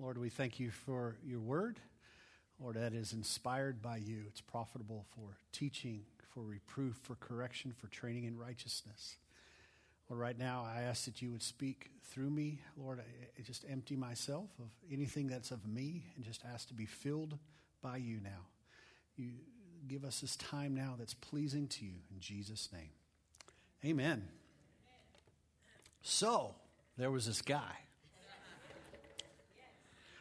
Lord, we thank you for your word. Lord, that is inspired by you. It's profitable for teaching, for reproof, for correction, for training in righteousness. Lord, right now, I ask that you would speak through me. Lord, I just empty myself of anything that's of me and just ask to be filled by you now. You give us this time now that's pleasing to you in Jesus' name. Amen. So, there was this guy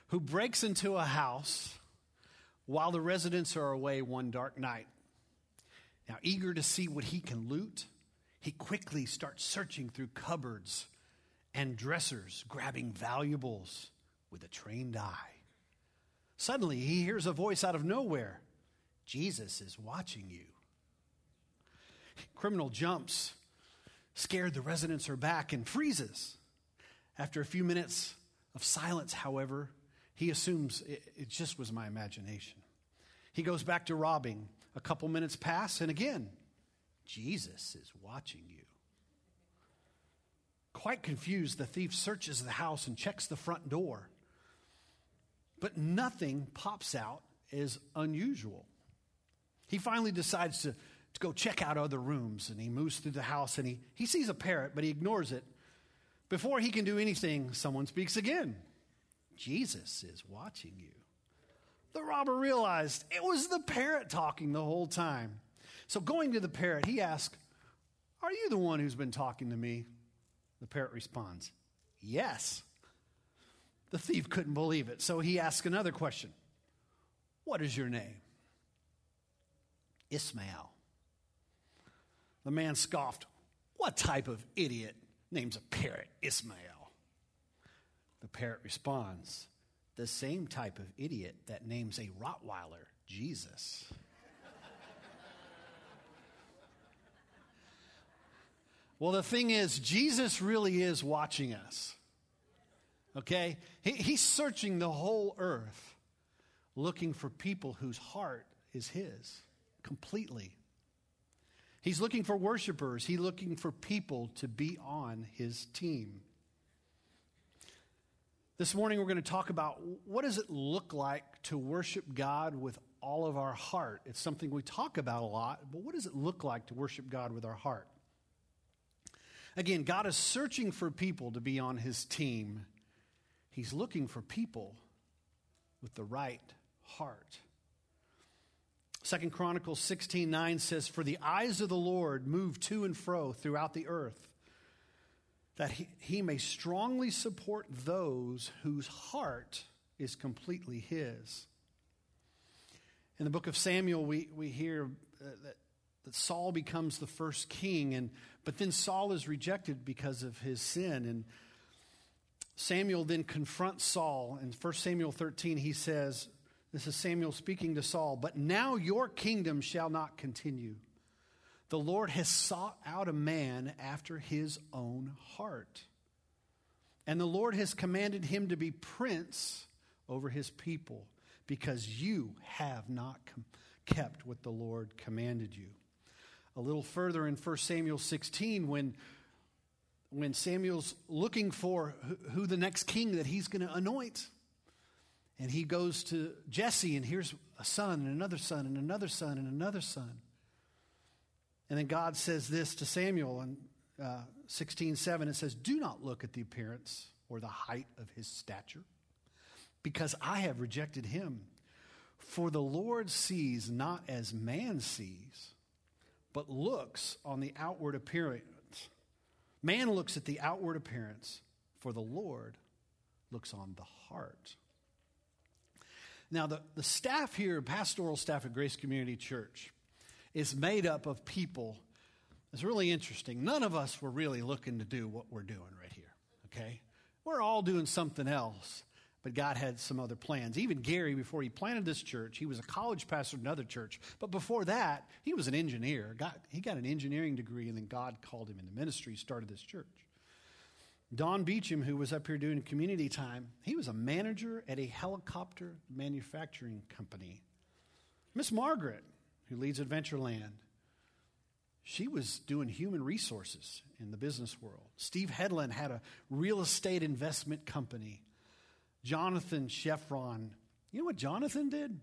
who breaks into a house while the residents are away one dark night. Now, eager to see what he can loot, he quickly starts searching through cupboards and dressers, grabbing valuables with a trained eye. Suddenly, he hears a voice out of nowhere Jesus is watching you. Criminal jumps, scared, the residents are back and freezes. After a few minutes of silence, however, he assumes it, it just was my imagination. He goes back to robbing. A couple minutes pass, and again, Jesus is watching you. Quite confused, the thief searches the house and checks the front door. But nothing pops out as unusual. He finally decides to, to go check out other rooms and he moves through the house and he, he sees a parrot, but he ignores it. Before he can do anything, someone speaks again Jesus is watching you. The robber realized it was the parrot talking the whole time. So, going to the parrot, he asks, Are you the one who's been talking to me? The parrot responds, Yes. The thief couldn't believe it, so he asks another question What is your name? Ismael. The man scoffed, What type of idiot names a parrot Ismael? The parrot responds, The same type of idiot that names a Rottweiler Jesus. well, the thing is, Jesus really is watching us. Okay? He, he's searching the whole earth looking for people whose heart is His completely. He's looking for worshipers, He's looking for people to be on His team. This morning, we're going to talk about what does it look like to worship God with all of our heart. It's something we talk about a lot, but what does it look like to worship God with our heart? Again, God is searching for people to be on his team. He's looking for people with the right heart. Second Chronicles 16 9 says, For the eyes of the Lord move to and fro throughout the earth that he, he may strongly support those whose heart is completely his. In the book of Samuel, we, we hear uh, that, that Saul becomes the first king, and, but then Saul is rejected because of his sin. And Samuel then confronts Saul. In 1 Samuel 13, he says, This is Samuel speaking to Saul, but now your kingdom shall not continue. The Lord has sought out a man after his own heart. And the Lord has commanded him to be prince over his people because you have not com- kept what the Lord commanded you. A little further in 1 Samuel 16, when, when Samuel's looking for who the next king that he's going to anoint, and he goes to Jesse, and here's a son, and another son, and another son, and another son. And then God says this to Samuel in uh, 16 7. It says, Do not look at the appearance or the height of his stature, because I have rejected him. For the Lord sees not as man sees, but looks on the outward appearance. Man looks at the outward appearance, for the Lord looks on the heart. Now, the, the staff here, pastoral staff at Grace Community Church, is made up of people. It's really interesting. None of us were really looking to do what we're doing right here, okay? We're all doing something else, but God had some other plans. Even Gary, before he planted this church, he was a college pastor at another church. But before that, he was an engineer. Got, he got an engineering degree, and then God called him into ministry, started this church. Don Beecham, who was up here doing community time, he was a manager at a helicopter manufacturing company. Miss Margaret, who leads Adventureland. She was doing human resources in the business world. Steve Headland had a real estate investment company. Jonathan Sheffron. You know what Jonathan did?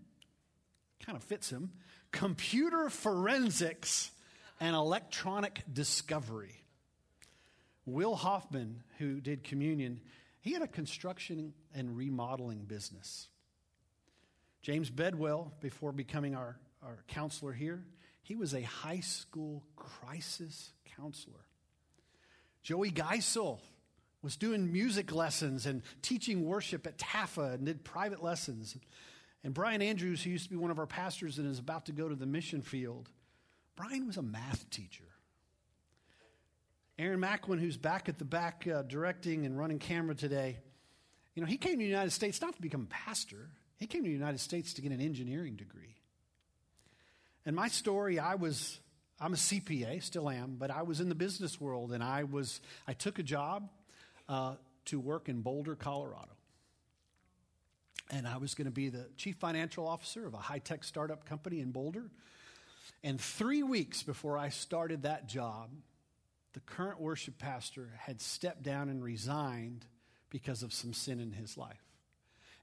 Kind of fits him. Computer forensics and electronic discovery. Will Hoffman, who did communion, he had a construction and remodeling business. James Bedwell, before becoming our, our counselor here, he was a high school crisis counselor. Joey Geisel was doing music lessons and teaching worship at TAFA and did private lessons. And Brian Andrews, who used to be one of our pastors and is about to go to the mission field, Brian was a math teacher. Aaron Macklin, who's back at the back uh, directing and running camera today, you know, he came to the United States not to become a pastor. He came to the United States to get an engineering degree. And my story, I was, I'm a CPA, still am, but I was in the business world and I was, I took a job uh, to work in Boulder, Colorado. And I was going to be the chief financial officer of a high tech startup company in Boulder. And three weeks before I started that job, the current worship pastor had stepped down and resigned because of some sin in his life.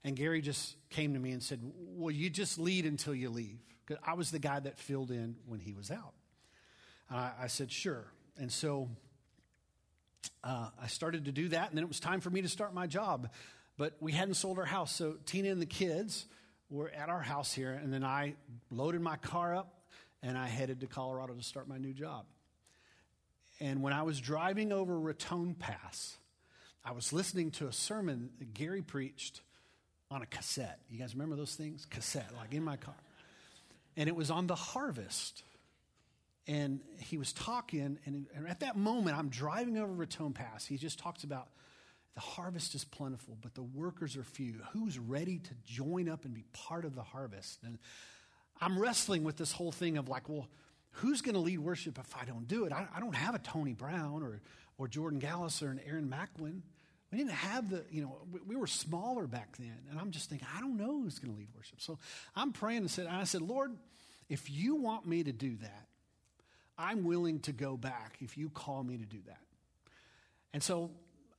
And Gary just came to me and said, Well, you just lead until you leave. Because I was the guy that filled in when he was out. Uh, I said, Sure. And so uh, I started to do that, and then it was time for me to start my job. But we hadn't sold our house, so Tina and the kids were at our house here, and then I loaded my car up and I headed to Colorado to start my new job. And when I was driving over Raton Pass, I was listening to a sermon that Gary preached on a cassette. You guys remember those things? Cassette, like in my car. And it was on the harvest. And he was talking, and, at that moment, I'm driving over Raton Pass. He just talks about the harvest is plentiful, but the workers are few. Who's ready to join up and be part of the harvest? And I'm wrestling with this whole thing of like, well, who's going to lead worship if I don't do it? I, I, don't have a Tony Brown or, or Jordan Gallis or an Aaron Macklin. We didn't have the, you know, we, we were smaller back then. And I'm just thinking, I don't know who's going to lead worship. So I'm praying and said, and I said, Lord, if you want me to do that, I'm willing to go back if you call me to do that. And so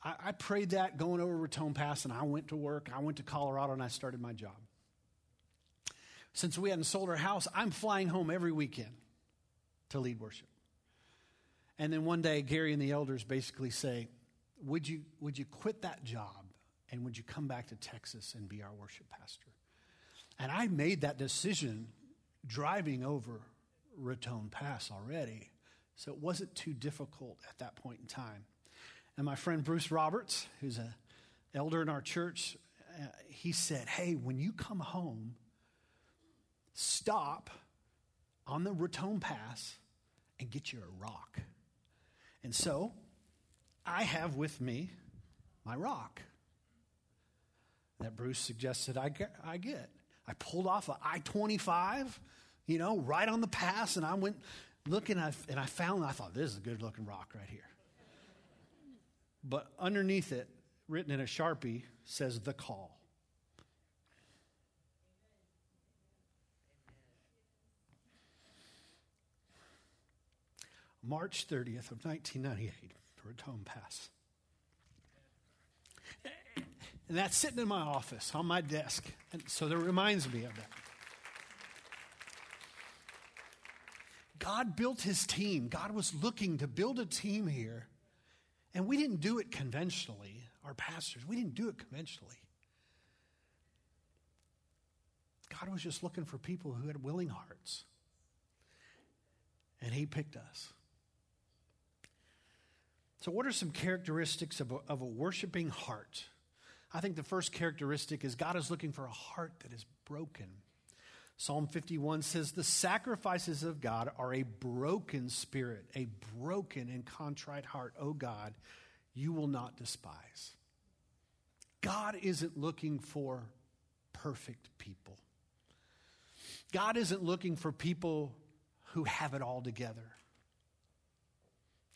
I, I prayed that going over Raton Pass, and I went to work. I went to Colorado and I started my job. Since we hadn't sold our house, I'm flying home every weekend to lead worship. And then one day, Gary and the elders basically say, would you, would you quit that job and would you come back to Texas and be our worship pastor? And I made that decision driving over Raton Pass already. So it wasn't too difficult at that point in time. And my friend Bruce Roberts, who's an elder in our church, uh, he said, Hey, when you come home, stop on the Raton Pass and get you a rock. And so I have with me my rock that Bruce suggested I get. I, get. I pulled off a I 25 you know, right on the pass. And I went looking and I found, I thought, this is a good looking rock right here. But underneath it, written in a Sharpie, says the call. March 30th of 1998, Raton Pass. And that's sitting in my office on my desk. And so that reminds me of that. God built his team. God was looking to build a team here. And we didn't do it conventionally, our pastors. We didn't do it conventionally. God was just looking for people who had willing hearts. And he picked us. So, what are some characteristics of a, of a worshiping heart? I think the first characteristic is God is looking for a heart that is broken. Psalm 51 says, The sacrifices of God are a broken spirit, a broken and contrite heart. O God, you will not despise. God isn't looking for perfect people. God isn't looking for people who have it all together.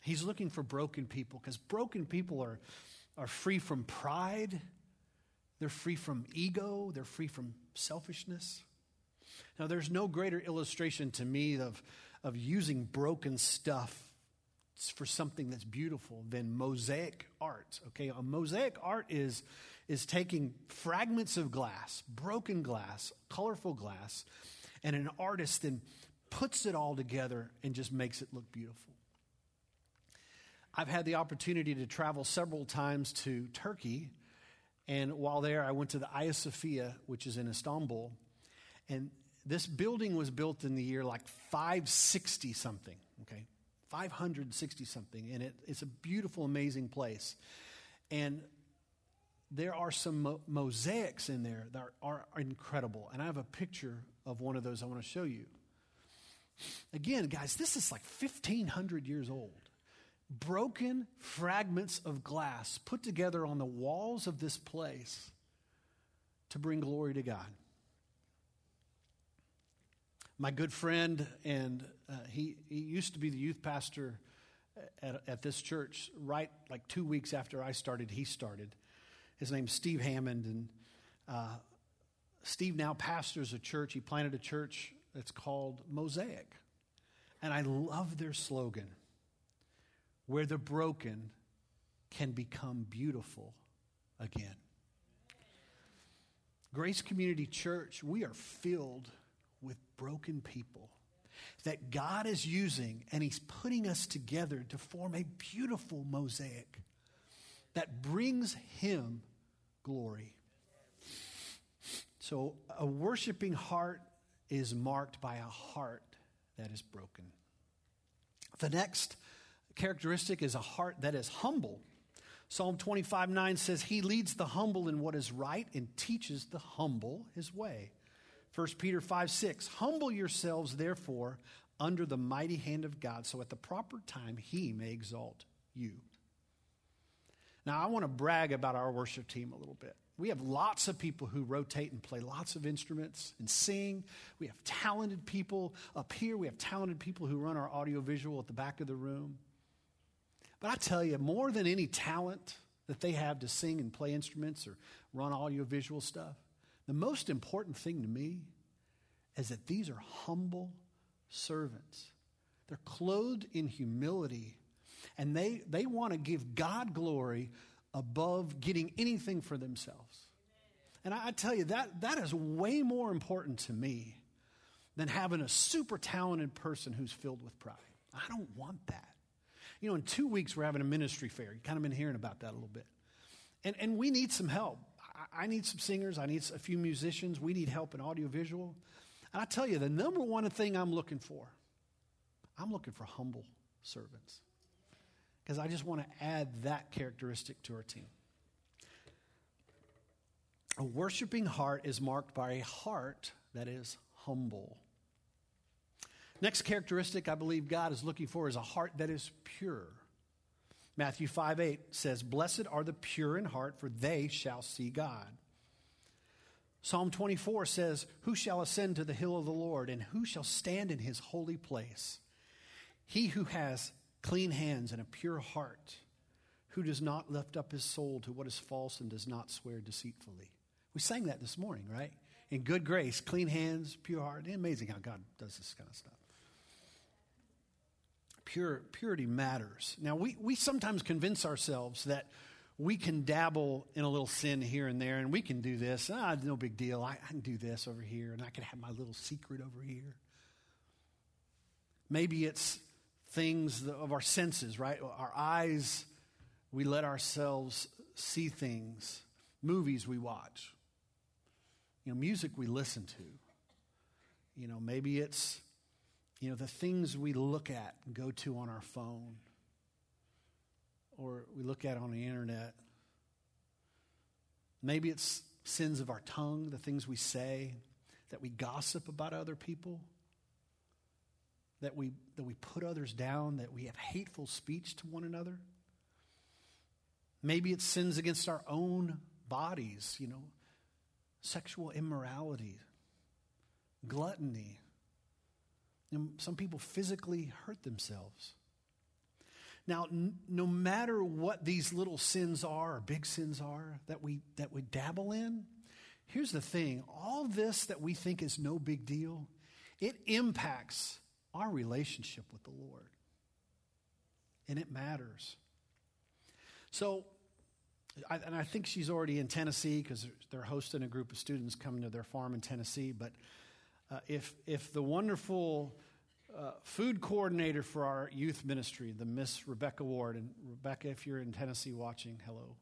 He's looking for broken people because broken people are, are free from pride, they're free from ego, they're free from selfishness. Now, there's no greater illustration to me of, of using broken stuff for something that's beautiful than mosaic art. Okay, a mosaic art is, is taking fragments of glass, broken glass, colorful glass, and an artist then puts it all together and just makes it look beautiful. I've had the opportunity to travel several times to Turkey, and while there, I went to the Hagia Sophia, which is in Istanbul, and this building was built in the year like 560 something, okay? 560 something, and it, it's a beautiful, amazing place. And there are some mo- mosaics in there that are, are incredible. And I have a picture of one of those I want to show you. Again, guys, this is like 1,500 years old. Broken fragments of glass put together on the walls of this place to bring glory to God my good friend, and uh, he, he used to be the youth pastor at, at this church right like two weeks after I started, he started. His name's Steve Hammond, and uh, Steve now pastors a church. He planted a church that's called Mosaic. And I love their slogan where the broken can become beautiful again. Grace Community Church, we are filled with broken people that God is using and He's putting us together to form a beautiful mosaic that brings Him glory. So, a worshiping heart is marked by a heart that is broken. The next characteristic is a heart that is humble. Psalm 25 9 says, He leads the humble in what is right and teaches the humble his way. 1 Peter 5 6, humble yourselves, therefore, under the mighty hand of God, so at the proper time he may exalt you. Now, I want to brag about our worship team a little bit. We have lots of people who rotate and play lots of instruments and sing. We have talented people up here. We have talented people who run our audiovisual at the back of the room. But I tell you, more than any talent that they have to sing and play instruments or run audiovisual stuff, the most important thing to me is that these are humble servants. They're clothed in humility, and they, they want to give God glory above getting anything for themselves. And I, I tell you, that, that is way more important to me than having a super talented person who's filled with pride. I don't want that. You know, in two weeks, we're having a ministry fair. You've kind of been hearing about that a little bit. And, and we need some help. I need some singers. I need a few musicians. We need help in audiovisual. And I tell you, the number one thing I'm looking for, I'm looking for humble servants. Because I just want to add that characteristic to our team. A worshiping heart is marked by a heart that is humble. Next characteristic I believe God is looking for is a heart that is pure. Matthew 5 8 says, Blessed are the pure in heart, for they shall see God. Psalm 24 says, Who shall ascend to the hill of the Lord, and who shall stand in his holy place? He who has clean hands and a pure heart, who does not lift up his soul to what is false and does not swear deceitfully. We sang that this morning, right? In good grace, clean hands, pure heart. Amazing how God does this kind of stuff pure, purity matters. Now, we, we sometimes convince ourselves that we can dabble in a little sin here and there, and we can do this. Ah, no big deal. I, I can do this over here, and I can have my little secret over here. Maybe it's things of our senses, right? Our eyes, we let ourselves see things, movies we watch, you know, music we listen to. You know, maybe it's you know, the things we look at go to on our phone or we look at on the internet. Maybe it's sins of our tongue, the things we say, that we gossip about other people, that we, that we put others down, that we have hateful speech to one another. Maybe it's sins against our own bodies, you know, sexual immorality, gluttony, some people physically hurt themselves. Now, n- no matter what these little sins are or big sins are that we, that we dabble in, here's the thing all this that we think is no big deal, it impacts our relationship with the Lord. and it matters. So, I, and I think she's already in Tennessee because they're hosting a group of students coming to their farm in Tennessee. But uh, if, if the wonderful uh, food coordinator for our youth ministry, the Miss Rebecca Ward, and Rebecca, if you're in Tennessee watching, hello.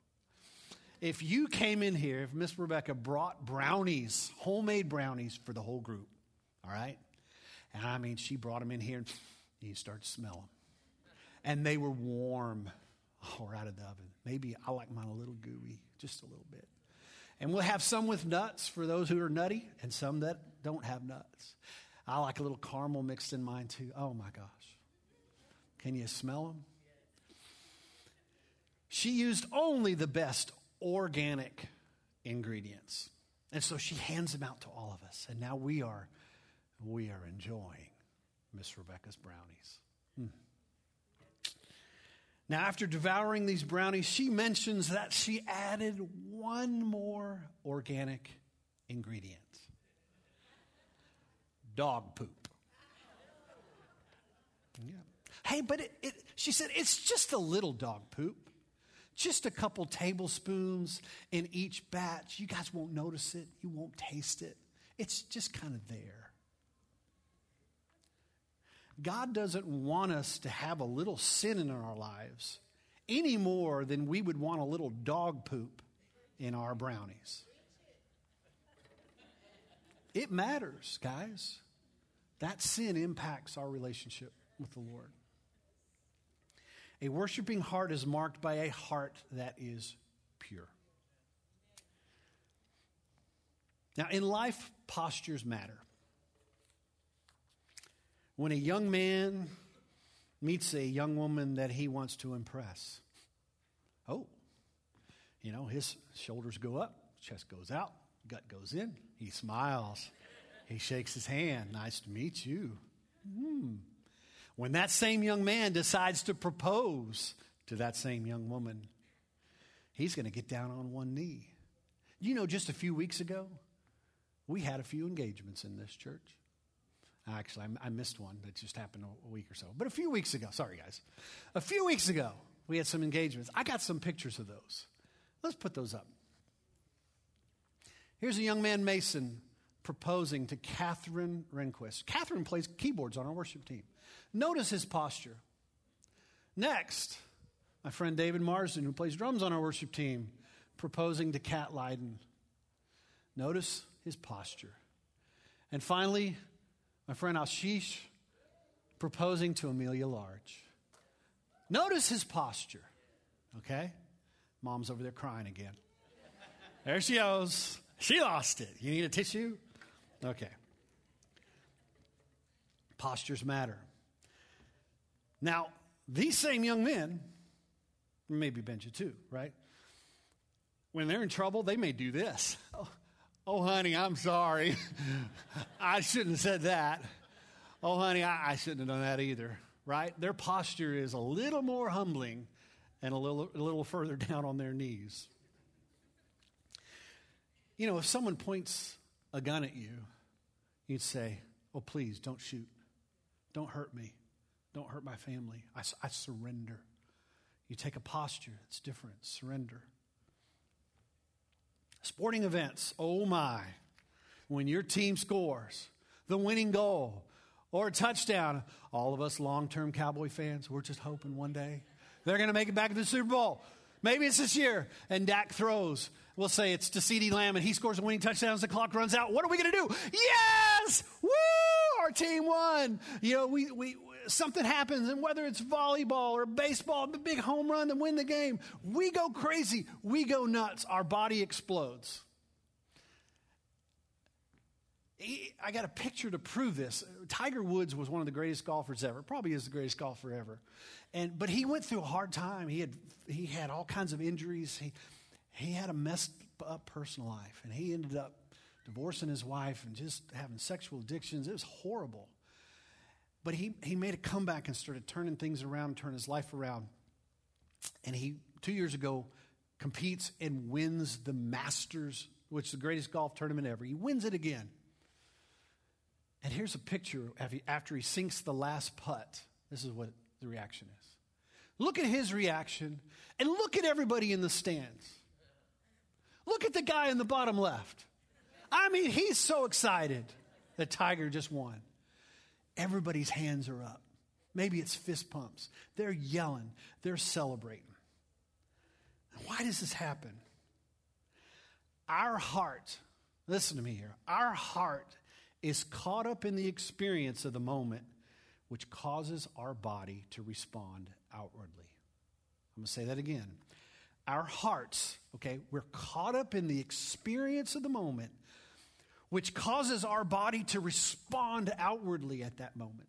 If you came in here, if Miss Rebecca brought brownies, homemade brownies for the whole group, all right? And I mean, she brought them in here and you start to smell them. And they were warm. Right out of the oven. Maybe I like mine a little gooey, just a little bit. And we'll have some with nuts for those who are nutty and some that don't have nuts. I like a little caramel mixed in mine too. Oh my gosh. Can you smell them? She used only the best organic ingredients. And so she hands them out to all of us. And now we are we are enjoying Miss Rebecca's brownies. Hmm. Now, after devouring these brownies, she mentions that she added one more organic ingredient dog poop. Yeah. Hey, but it, it, she said it's just a little dog poop. Just a couple tablespoons in each batch. You guys won't notice it, you won't taste it. It's just kind of there. God doesn't want us to have a little sin in our lives any more than we would want a little dog poop in our brownies. It matters, guys. That sin impacts our relationship with the Lord. A worshiping heart is marked by a heart that is pure. Now, in life, postures matter. When a young man meets a young woman that he wants to impress, oh, you know, his shoulders go up, chest goes out, gut goes in, he smiles, he shakes his hand. Nice to meet you. Hmm. When that same young man decides to propose to that same young woman, he's going to get down on one knee. You know, just a few weeks ago, we had a few engagements in this church. Actually, I, missed one that just happened a week or so. But a few weeks ago, sorry guys, a few weeks ago, we had some engagements. I got some pictures of those. Let's put those up. Here's a young man, Mason, proposing to Catherine Renquist. Catherine plays keyboards on our worship team. Notice his posture. Next, my friend David Marsden, who plays drums on our worship team, proposing to Kat Leiden. Notice his posture. And finally, my friend Ashish proposing to Amelia Large. Notice his posture, okay? Mom's over there crying again. There she goes. She lost it. You need a tissue? Okay. Postures matter. Now, these same young men, maybe Benja too, right? When they're in trouble, they may do this. Oh, Oh, honey, I'm sorry. I shouldn't have said that. Oh, honey, I, I, shouldn't have done that either, right? Their posture is a little more humbling and a little, a little further down on their knees. You know, if someone points a gun at you, you'd say, Oh, please, don't shoot. Don't hurt me. Don't hurt my family. I, I surrender. You take a posture that's different. Surrender. Sporting events, oh my. When your team scores the winning goal or a touchdown, all of us long term Cowboy fans, we're just hoping one day they're going to make it back to the Super Bowl. Maybe it's this year. And Dak throws. We'll say it's to CeeDee Lamb and he scores a winning touchdown as the clock runs out. What are we going to do? Yes! Woo! Our team won. You know, we, we, something happens, and whether it's volleyball or baseball, the big home run to win the game, we go crazy. We go nuts. Our body explodes. I got a picture to prove this. Tiger Woods was one of the greatest golfers ever. Probably is the greatest golfer ever. And but he went through a hard time. He had he had all kinds of injuries. He he had a messed up personal life, and he ended up divorcing his wife and just having sexual addictions. It was horrible. But he, he made a comeback and started turning things around, turn his life around. And he, two years ago, competes and wins the Masters, which is the greatest golf tournament ever. He wins it again. And here's a picture after he sinks the last putt. This is what the reaction is. Look at his reaction and look at everybody in the stands. Look at the guy in the bottom left. I mean, he's so excited that Tiger just won. Everybody's hands are up. Maybe it's fist pumps. They're yelling, they're celebrating. Why does this happen? Our heart, listen to me here, our heart is caught up in the experience of the moment, which causes our body to respond outwardly. I'm going to say that again. Our hearts, okay, we're caught up in the experience of the moment, which causes our body to respond outwardly at that moment.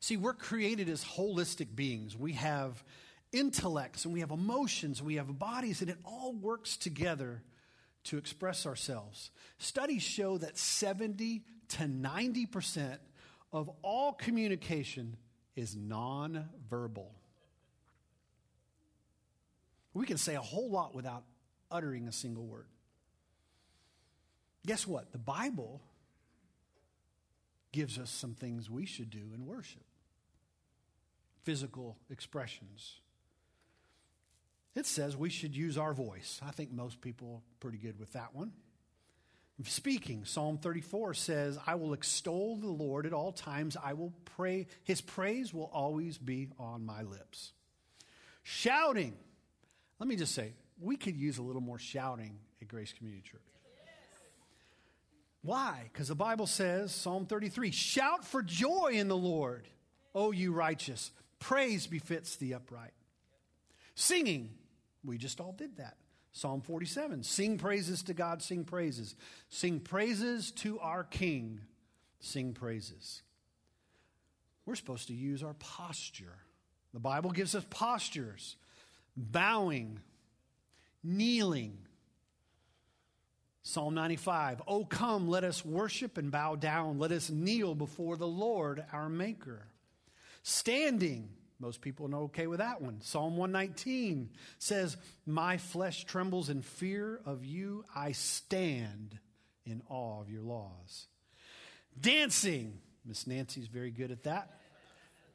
See, we're created as holistic beings. We have intellects and we have emotions, we have bodies, and it all works together to express ourselves. Studies show that 70 to 90% of all communication is nonverbal. We can say a whole lot without uttering a single word. Guess what? The Bible gives us some things we should do in worship physical expressions. It says we should use our voice. I think most people are pretty good with that one. Speaking, Psalm 34 says, I will extol the Lord at all times. I will pray. His praise will always be on my lips. Shouting. Let me just say, we could use a little more shouting at Grace Community Church. Why? Because the Bible says, Psalm 33, shout for joy in the Lord, O you righteous. Praise befits the upright. Singing, we just all did that. Psalm 47 Sing praises to God, sing praises. Sing praises to our King, sing praises. We're supposed to use our posture. The Bible gives us postures bowing, kneeling. Psalm 95 Oh, come, let us worship and bow down. Let us kneel before the Lord our Maker. Standing, most people know okay with that one. Psalm 119 says, My flesh trembles in fear of you. I stand in awe of your laws. Dancing. Miss Nancy's very good at that.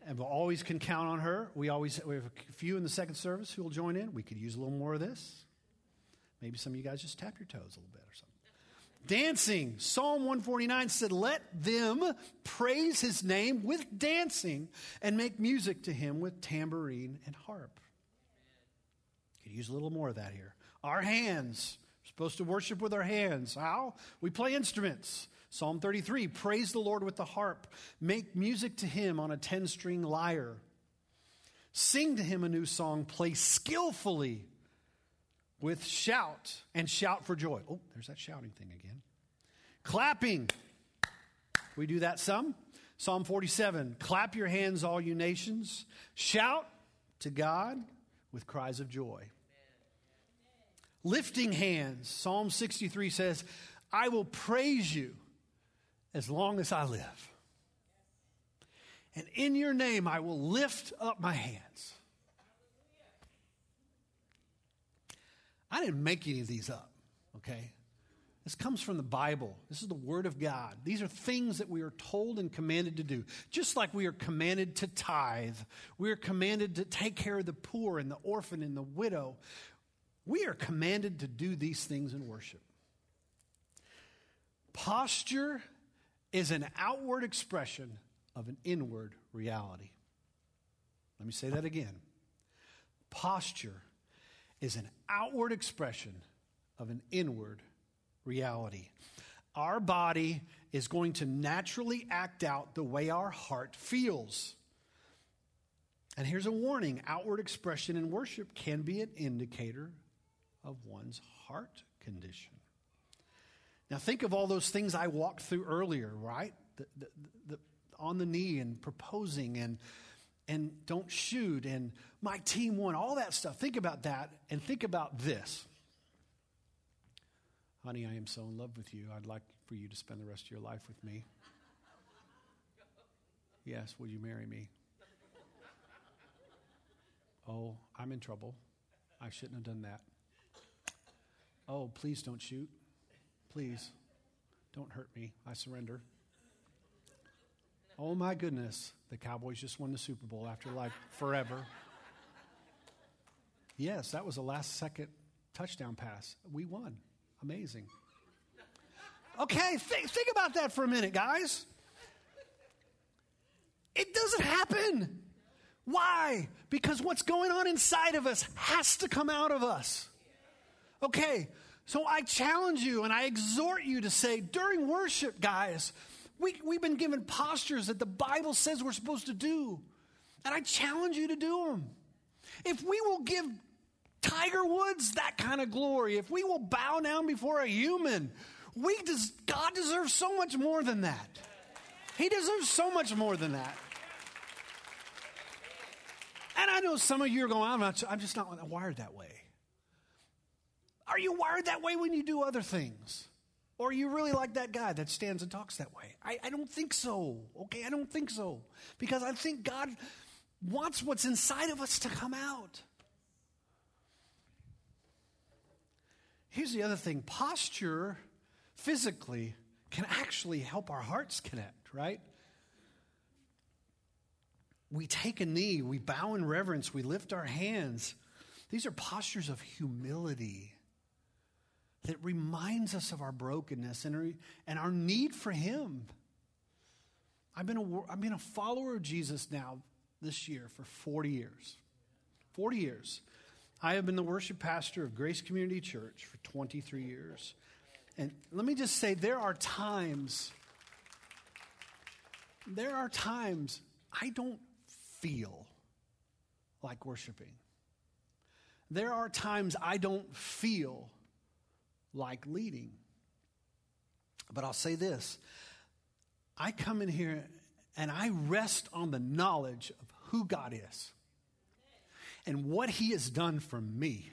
And we always can count on her. We always we have a few in the second service who will join in. We could use a little more of this. Maybe some of you guys just tap your toes a little bit or something. Dancing. Psalm 149 said, Let them praise his name with dancing and make music to him with tambourine and harp. Could use a little more of that here. Our hands. We're supposed to worship with our hands. How? We play instruments. Psalm 33 Praise the Lord with the harp, make music to him on a 10 string lyre. Sing to him a new song, play skillfully with shout and shout for joy. Oh, there's that shouting thing again. Clapping. We do that some. Psalm 47 Clap your hands, all you nations. Shout to God with cries of joy. Lifting hands. Psalm 63 says, I will praise you as long as I live. And in your name I will lift up my hands. I didn't make any of these up, okay? This comes from the Bible. This is the Word of God. These are things that we are told and commanded to do. Just like we are commanded to tithe, we are commanded to take care of the poor and the orphan and the widow. We are commanded to do these things in worship. Posture is an outward expression of an inward reality. Let me say that again. Posture is an outward expression of an inward reality. Our body is going to naturally act out the way our heart feels. And here's a warning outward expression in worship can be an indicator of one's heart condition. Now, think of all those things I walked through earlier, right? The, the, the, on the knee and proposing and and don't shoot and my team won, all that stuff. Think about that and think about this. Honey, I am so in love with you. I'd like for you to spend the rest of your life with me. Yes, will you marry me? Oh, I'm in trouble. I shouldn't have done that. Oh, please don't shoot. Please don't hurt me. I surrender. Oh my goodness, the Cowboys just won the Super Bowl after like forever. Yes, that was a last second touchdown pass. We won. Amazing. Okay, th- think about that for a minute, guys. It doesn't happen. Why? Because what's going on inside of us has to come out of us. Okay, so I challenge you and I exhort you to say during worship, guys, we, we've been given postures that the Bible says we're supposed to do. And I challenge you to do them. If we will give Tiger Woods that kind of glory, if we will bow down before a human, we des- God deserves so much more than that. He deserves so much more than that. And I know some of you are going, I'm, not, I'm just not wired that way. Are you wired that way when you do other things? Or are you really like that guy that stands and talks that way? I, I don't think so. Okay, I don't think so. Because I think God wants what's inside of us to come out. Here's the other thing posture physically can actually help our hearts connect, right? We take a knee, we bow in reverence, we lift our hands. These are postures of humility that reminds us of our brokenness and our, and our need for Him. I've been, a, I've been a follower of Jesus now this year for 40 years. 40 years. I have been the worship pastor of Grace Community Church for 23 years. And let me just say, there are times, there are times I don't feel like worshiping. There are times I don't feel like leading. But I'll say this I come in here and I rest on the knowledge of who God is and what He has done for me,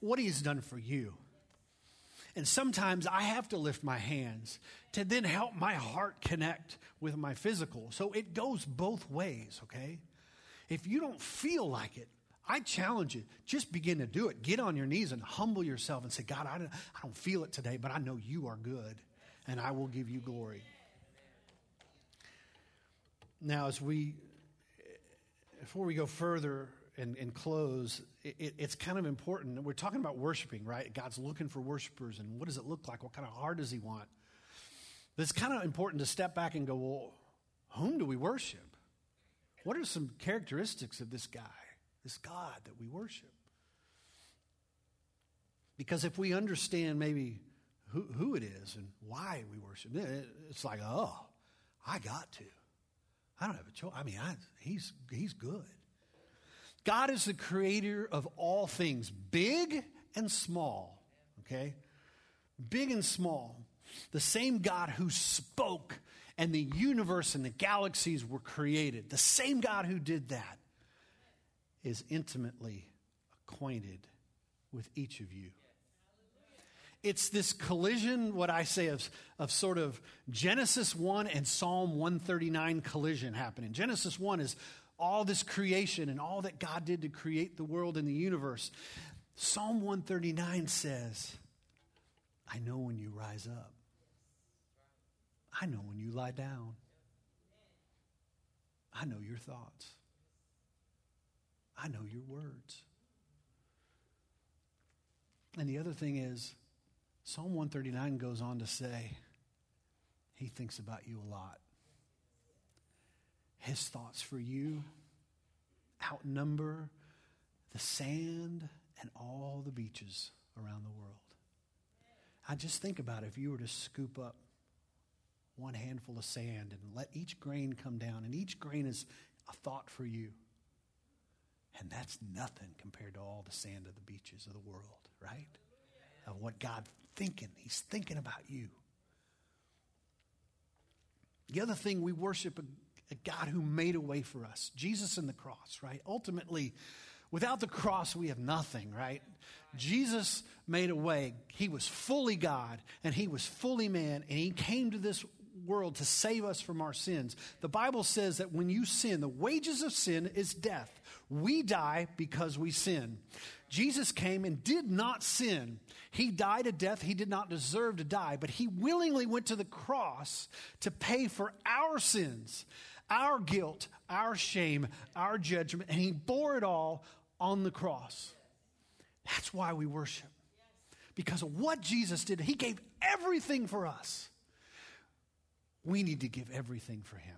what He has done for you. And sometimes I have to lift my hands to then help my heart connect with my physical. So it goes both ways, okay? If you don't feel like it, I challenge you, just begin to do it. Get on your knees and humble yourself and say, God, I don't, I don't feel it today, but I know you are good and I will give you glory. Now, as we, before we go further and, and close, it, it's kind of important. We're talking about worshiping, right? God's looking for worshipers, and what does it look like? What kind of heart does He want? But it's kind of important to step back and go, well, whom do we worship? What are some characteristics of this guy? This God that we worship. Because if we understand maybe who, who it is and why we worship, it's like, oh, I got to. I don't have a choice. I mean, I, he's, he's good. God is the creator of all things, big and small, okay? Big and small. The same God who spoke and the universe and the galaxies were created, the same God who did that is intimately acquainted with each of you. It's this collision, what I say, of, of sort of Genesis 1 and Psalm 139 collision happening. Genesis 1 is all this creation and all that God did to create the world and the universe. Psalm 139 says, I know when you rise up, I know when you lie down, I know your thoughts. I know your words. And the other thing is, Psalm 139 goes on to say, He thinks about you a lot. His thoughts for you outnumber the sand and all the beaches around the world. I just think about if you were to scoop up one handful of sand and let each grain come down, and each grain is a thought for you. And that's nothing compared to all the sand of the beaches of the world, right? Of what God's thinking. He's thinking about you. The other thing, we worship a, a God who made a way for us. Jesus and the cross, right? Ultimately, without the cross, we have nothing, right? Jesus made a way. He was fully God and he was fully man, and he came to this world to save us from our sins. The Bible says that when you sin, the wages of sin is death. We die because we sin. Jesus came and did not sin. He died a death he did not deserve to die, but he willingly went to the cross to pay for our sins. our guilt, our shame, our judgment, and He bore it all on the cross. That's why we worship. Because of what Jesus did, He gave everything for us. We need to give everything for Him.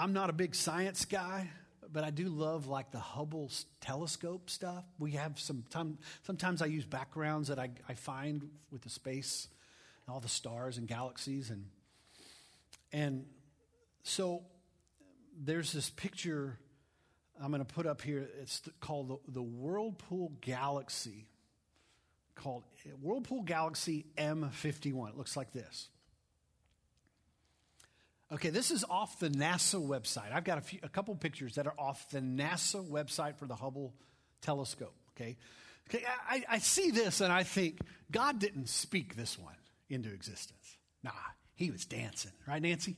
I'm not a big science guy, but I do love like the Hubble telescope stuff. We have some time, sometimes I use backgrounds that I, I find with the space, and all the stars and galaxies, and and so there's this picture I'm going to put up here. It's called the, the Whirlpool Galaxy, called Whirlpool Galaxy M51. It looks like this. Okay, this is off the NASA website. I've got a, few, a couple pictures that are off the NASA website for the Hubble telescope. Okay, okay I, I see this and I think God didn't speak this one into existence. Nah, he was dancing, right, Nancy?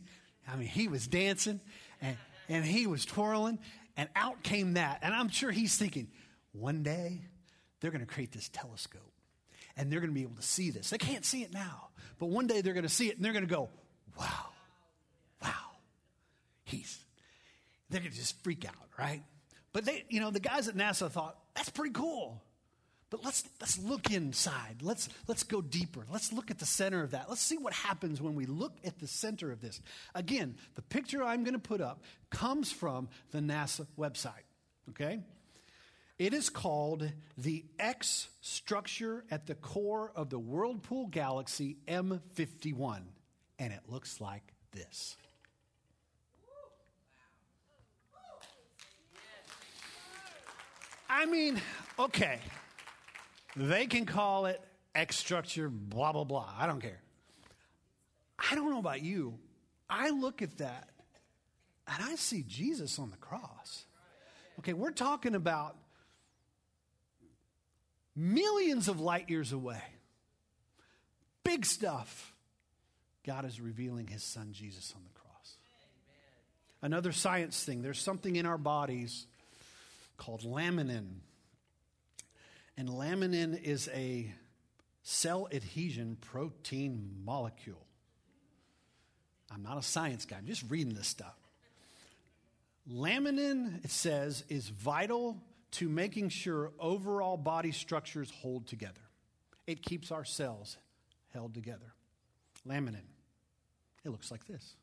I mean, he was dancing and, and he was twirling, and out came that. And I'm sure he's thinking, one day they're going to create this telescope and they're going to be able to see this. They can't see it now, but one day they're going to see it and they're going to go, wow he's, they're going to just freak out, right? But they, you know, the guys at NASA thought, that's pretty cool. But let's, let's look inside. Let's, let's go deeper. Let's look at the center of that. Let's see what happens when we look at the center of this. Again, the picture I'm going to put up comes from the NASA website, okay? It is called the X structure at the core of the Whirlpool Galaxy M51, and it looks like this. I mean, okay, they can call it X structure, blah, blah, blah. I don't care. I don't know about you. I look at that and I see Jesus on the cross. Okay, we're talking about millions of light years away. Big stuff. God is revealing his son Jesus on the cross. Another science thing there's something in our bodies called laminin. And laminin is a cell adhesion protein molecule. I'm not a science guy, I'm just reading this stuff. Laminin, it says, is vital to making sure overall body structures hold together. It keeps our cells held together. Laminin. It looks like this.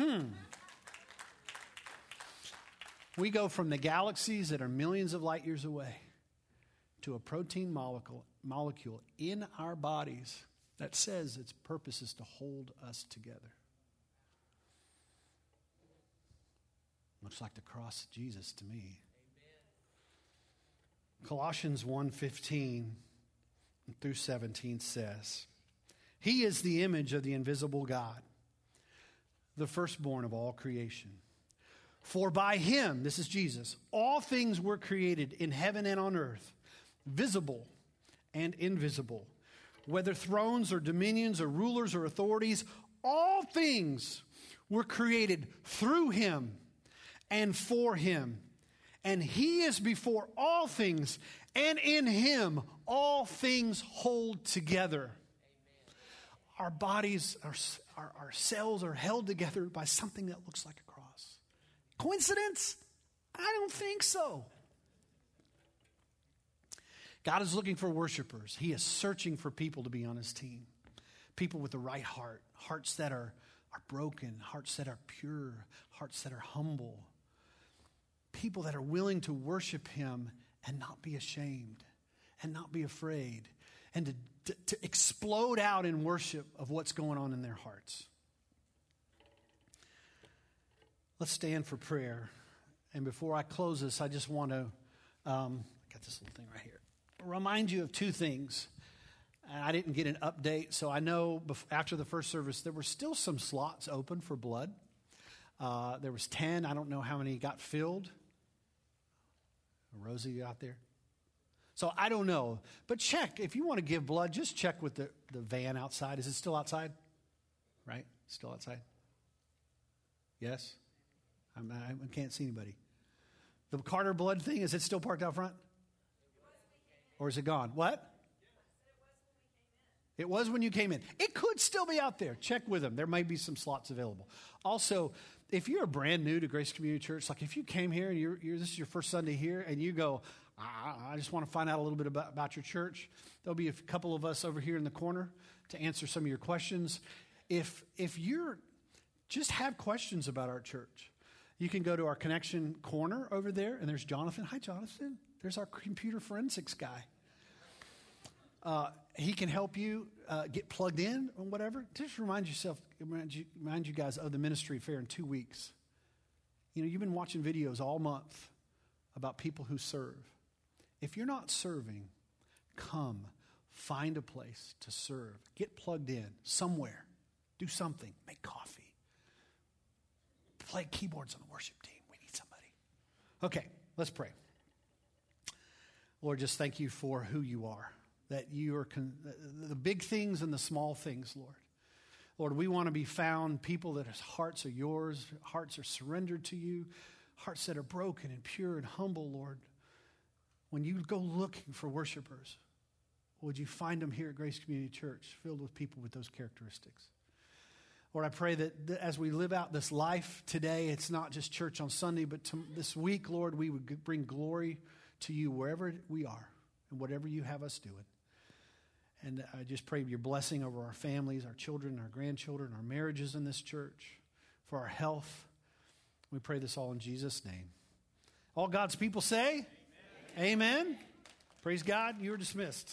Hmm. We go from the galaxies that are millions of light years away to a protein molecule, molecule in our bodies that says its purpose is to hold us together. Looks like the cross of Jesus to me. Amen. Colossians 1:15 through 17 says, "He is the image of the invisible God, the firstborn of all creation. For by him, this is Jesus, all things were created in heaven and on earth, visible and invisible, whether thrones or dominions or rulers or authorities, all things were created through him and for him. And he is before all things, and in him all things hold together our bodies, our, our, our cells are held together by something that looks like a cross. Coincidence? I don't think so. God is looking for worshipers. He is searching for people to be on his team. People with the right heart, hearts that are, are broken, hearts that are pure, hearts that are humble. People that are willing to worship him and not be ashamed and not be afraid and to to, to explode out in worship of what's going on in their hearts. Let's stand for prayer. And before I close this, I just want to, um, I got this little thing right here, remind you of two things. I didn't get an update, so I know after the first service there were still some slots open for blood. Uh, there was 10. I don't know how many got filled. Rosie out there? So I don't know. But check. If you want to give blood, just check with the, the van outside. Is it still outside? Right? Still outside? Yes? I'm, I can't see anybody. The Carter blood thing, is it still parked out front? Or is it gone? What? It was when you came in. It could still be out there. Check with them. There might be some slots available. Also, if you're brand new to Grace Community Church, like if you came here and you're, you're, this is your first Sunday here and you go, I, I just want to find out a little bit about, about your church, there'll be a couple of us over here in the corner to answer some of your questions. If, if you're just have questions about our church, you can go to our connection corner over there, and there's Jonathan. Hi, Jonathan. There's our computer forensics guy. Uh, he can help you uh, get plugged in or whatever. Just remind yourself, remind you, remind you guys of the ministry fair in two weeks. You know, you've been watching videos all month about people who serve. If you're not serving, come, find a place to serve. Get plugged in somewhere. Do something. Make coffee. Play keyboards on the worship team. We need somebody. Okay, let's pray. Lord, just thank you for who you are that you are con- the big things and the small things, Lord. Lord, we want to be found people that hearts are yours, hearts are surrendered to you, hearts that are broken and pure and humble, Lord. When you go looking for worshipers, would you find them here at Grace Community Church filled with people with those characteristics? Lord, I pray that, as we live out this life today, it's not just church on Sunday, but to, this week, Lord, we would bring glory to you wherever we are and whatever you have us doing. And I just pray your blessing over our families, our children, our grandchildren, our marriages in this church, for our health. We pray this all in Jesus' name. All God's people say, Amen. Praise God. You are dismissed.